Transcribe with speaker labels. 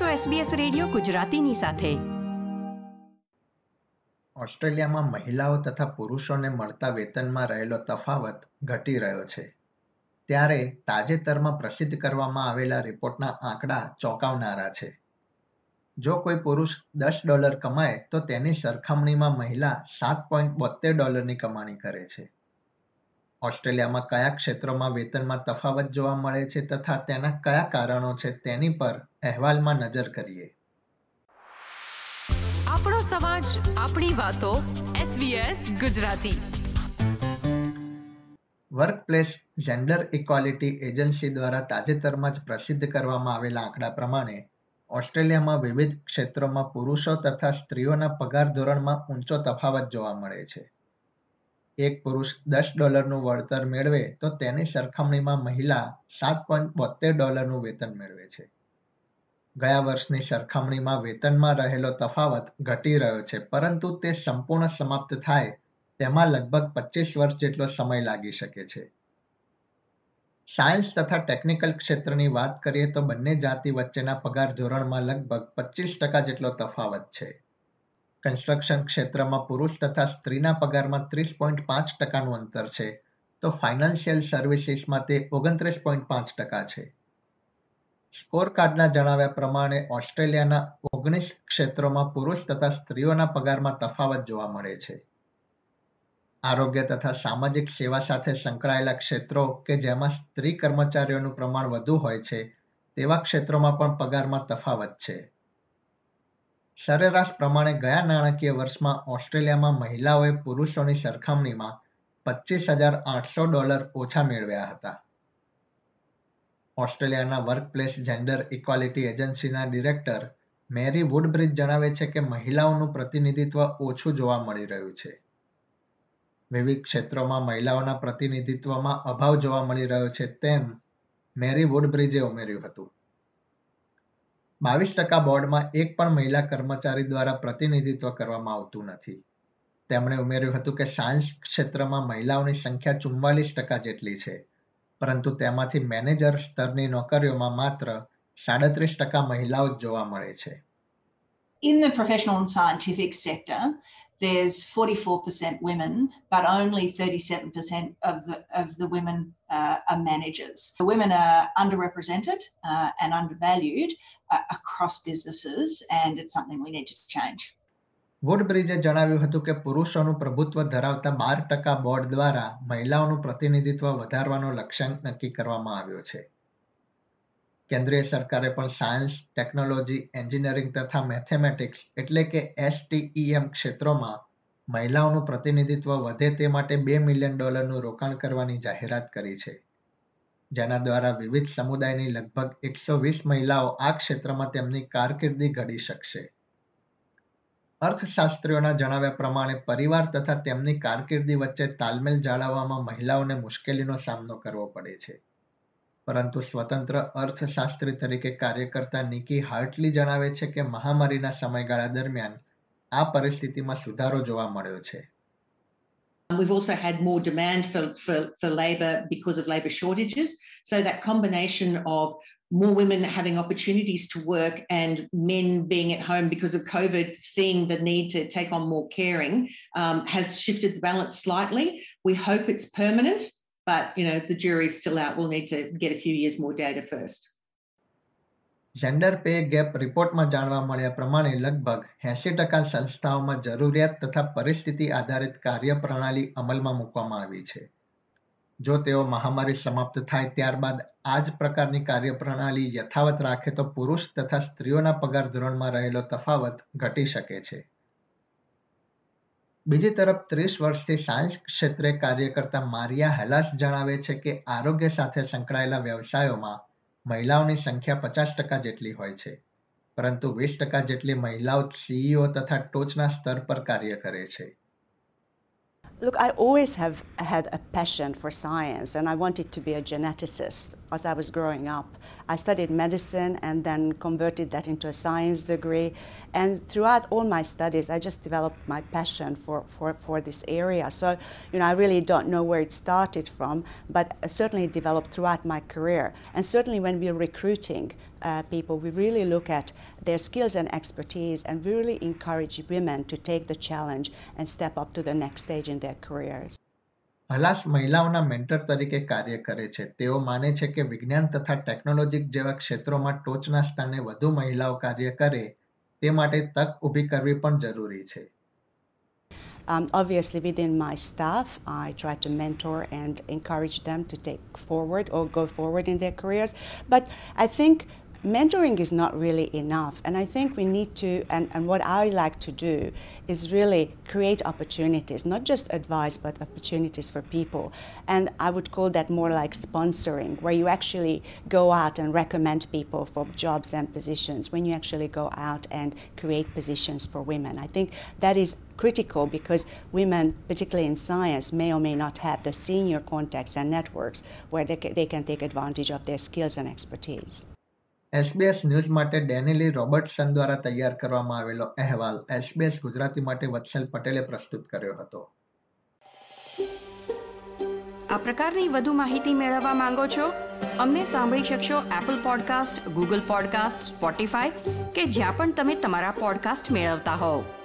Speaker 1: છો SBS radio ગુજરાતીની સાથે.
Speaker 2: ઓસ્ટ્રેલિયામાં મહિલાઓ તથા પુરુષોને મળતા વેતનમાં રહેલો તફાવત ઘટી રહ્યો છે. ત્યારે તાજેતરમાં પ્રસિદ્ધ કરવામાં આવેલા રિપોર્ટના આંકડા ચોંકાવનારા છે. જો કોઈ પુરુષ દસ ડોલર કમાય, તો તેની સરખામણીમાં મહિલા સાત પોઈન્ટ બોતેર ડોલરની કમાણી કરે છે. ઓસ્ટ્રેલિયામાં કયા ક્ષેત્રોમાં વેતનમાં તફાવત જોવા મળે છે તથા તેના કયા કારણો છે તેની પર અહેવાલમાં નજર કરીએ.
Speaker 1: આપણો સમાજ આપણી વાતો SBS Gujarati.
Speaker 2: Workplace gender equality agency દ્વારા તાજેતરમાં જ પ્રસિદ્ધ કરવામાં આવેલા આંકડા પ્રમાણે ઓસ્ટ્રેલિયામાં વિવિધ ક્ષેત્રોમાં પુરુષો તથા સ્ત્રીઓના પગાર ધોરણમાં ઊંચો તફાવત જોવા મળે છે. એક પુરુષ દસ ડોલરનું વળતર મેળવે તો તેની સરખામણીમાં મહિલા સાત પોઈન્ટ બોતેર ડોલરનું વેતન મેળવે છે. ગયા વર્ષની સરખામણીમાં વેતનમાં રહેલો તફાવત ઘટી રહ્યો છે, પરંતુ તે સંપૂર્ણ સમાપ્ત થાય તેમાં લગભગ પચીસ વર્ષ જેટલો સમય લાગી શકે છે. સાયન્સ તથા ટેકનિકલ ક્ષેત્રની વાત કરીએ તો બંને જાતિ વચ્ચેના પગાર ધોરણમાં લગભગ પચીસ ટકા જેટલો તફાવત છે. કન્સ્ટ્રક્શન ક્ષેત્રમાં પુરુષ તથા સ્ત્રીના પગારમાં ત્રીસ પોઈન્ટ પાંચ ટકાનું અંતર છે, તો ફાઇનાન્શિયલ સર્વિસીસમાં તે ઓગણત્રીસ પોઈન્ટ પાંચ ટકા છે. સ્કોર કાર્ડના જણાવ્યા પ્રમાણે ઓસ્ટ્રેલિયાના ઓગણીસ ક્ષેત્રોમાં પુરુષ તથા સ્ત્રીઓના પગારમાં તફાવત જોવા મળે છે. આરોગ્ય તથા સામાજિક સેવા સાથે સંકળાયેલા ક્ષેત્રો કે જેમાં સ્ત્રી કર્મચારીઓનું પ્રમાણ વધુ હોય છે, તેવા ક્ષેત્રોમાં પણ પગારમાં તફાવત છે. સરેરાશ પ્રમાણે ગયા નાણાકીય વર્ષમાં ઓસ્ટ્રેલિયામાં મહિલાઓએ પુરુષોની સરખામણીમાં પચીસ હજાર આઠસો ડોલર ઓછા મેળવ્યા હતા. ઓસ્ટ્રેલિયાના વર્કપ્લેસ જેન્ડર ઇક્વાલિટી એજન્સીના ડિરેક્ટર મેરી વુડબ્રિજ જણાવે છે કે મહિલાઓનું પ્રતિનિધિત્વ ઓછું જોવા મળી રહ્યું છે. વિવિધ ક્ષેત્રોમાં મહિલાઓના પ્રતિનિધિત્વમાં અભાવ જોવા મળી રહ્યો છે તેમ મેરી વુડબ્રિજે ઉમેર્યું હતું. બાવીસ ટકા બોર્ડમાં એક પણ મહિલા કર્મચારી દ્વારા પ્રતિનિધિત્વ કરવામાં આવતું નથી. તેમણે ઉમેર્યું હતું કે સાયન્સ ક્ષેત્રમાં મહિલાઓની સંખ્યા ચુમ્માલીસ ટકા જેટલી છે. પરંતુ તેમાંથી મેનેજર સ્તરની નોકરીઓમાં માત્ર સાડત્રીસ ટકા મહિલાઓ જ જોવા મળે છે
Speaker 3: In the professional and scientific sector, there's 44% women, but only 37% of the, of the women uh, are managers. The women are underrepresented uh, and undervalued uh, across businesses, and it's something we need to change.
Speaker 2: વુડબ્રિજે જણાવ્યું હતું કે પુરુષોનું પ્રભુત્વ ધરાવતા બાર ટકા board દ્વારા મહિલાઓનું પ્રતિનિધિત્વ વધારવાનો લક્ષ્યાંક નક્કી કરવામાં આવ્યો છે. કેન્દ્રીય સરકારે પણ સાયન્સ, ટેકનોલોજી, એન્જિનિયરિંગ તથા મેથેમેટિક્સ એટલે કે એસટીઈએમ ક્ષેત્રોમાં મહિલાઓનું પ્રતિનિધિત્વ વધે તે માટે બે મિલિયન ડોલરનું રોકાણ કરવાની જાહેરાત કરી છે. જેના દ્વારા વિવિધ સમુદાયની લગભગ એકસો વીસ મહિલાઓ આ ક્ષેત્રમાં તેમની કારકિર્દી ઘડી શકશે. અર્થશાસ્ત્રીઓના જણાવ્યા પ્રમાણે પરિવાર તથા તેમની કારકિર્દી વચ્ચે તાલમેલ જાળવવામાં મહિલાઓને મુશ્કેલીનો સામનો કરવો પડે છે પરંતુ સ્વતંત્ર અર્થશાસ્ત્રી તરીકે કાર્ય કરતા નિકી હાર્ટલી જણાવે છે કે મહામારીના સમયગાળા દરમિયાન આ પરિસ્થિતિમાં સુધારો જોવા મળ્યો છે
Speaker 4: We've also had more demand for, for, for labour because of labour shortages. So that combination of more women having opportunities to work and men being at home because of COVID, seeing the need to take on more caring, um, has shifted the balance slightly. We hope it's permanent, But you know, the jury's still out. We'll need to get a few years more data first.
Speaker 2: Gender pay gap રિપોર્ટમાં જાણવા મળ્યા પ્રમાણે લગભગ એસી ટકા સંસ્થાઓમાં જરૂરિયાત તથા પરિસ્થિતિ આધારિત કાર્યપ્રણાલી અમલમાં મૂકવામાં આવી છે જો તેઓ મહામારી સમાપ્ત થાય ત્યારબાદ આ જ પ્રકારની કાર્યપ્રણાલી યથાવત રાખે તો પુરુષ તથા સ્ત્રીઓના પગાર ધોરણમાં રહેલો તફાવત ઘટી શકે છે. બીજી તરફ ત્રીસ વર્ષથી સાયન્સ ક્ષેત્રે કાર્ય કરતા મારિયા હેલાસ જણાવે છે કે આરોગ્ય સાથે સંકળાયેલા વ્યવસાયોમાં મહિલાઓની સંખ્યા પચાસ ટકા જેટલી હોય છે, પરંતુ વીસ ટકા જેટલી મહિલાઓ સીઈઓ તથા ટોચના સ્તર પર કાર્ય કરે છે.
Speaker 5: Look, I always have had a passion for science and I wanted to be a geneticist as I was growing up. I studied medicine and then converted that into a science degree. And throughout all my studies, I just developed my passion for, for, for this area. So, you know, I really don't know where it started from, but certainly developed throughout my career. And certainly when we're recruiting, uh, people, we really look at their skills and expertise and we really encourage women to take the challenge and step up to the next stage in their careers.
Speaker 2: હલાસ મહિલાઓના mentor તરીકે કાર્ય કરે છે તેઓ માને છે કે વિજ્ઞાન તથા ટેકનોલોજી જેવા ક્ષેત્રોમાં ટોચના સ્થાને વધુ મહિલાઓ કાર્ય કરે તે માટે તક ઊભી કરવી પણ જરૂરી છે
Speaker 5: Um, obviously, within my staff, I try to mentor and encourage them to take forward or go forward in their careers. But I think mentoring is not really enough. And I think we need to, and, and what I like to do is really create opportunities, not just advice, but opportunities for people. And I would call that more like sponsoring, where you actually go out and recommend people for jobs and positions, when you actually go out and create positions for women. I think that is critical because women, particularly in science, may or may not have the senior contacts and networks where they, they can take advantage of their skills and expertise.
Speaker 2: SBS news માટે Danielle રોબર્ટસન દ્વારા તૈયાર કરવામાં આવેલો અહેવાલ SBS Gujarati માટે વત્સલ પટેલે પ્રસ્તુત કર્યો હતો.
Speaker 6: આ પ્રકારની વધુ માહિતી મેળવવા માંગો છો? અમને સાંભળી શકશો Apple podcast Google podcast Spotify કે જ્યાં પણ તમે તમારા પોડકાસ્ટ મેળવતા હોવ.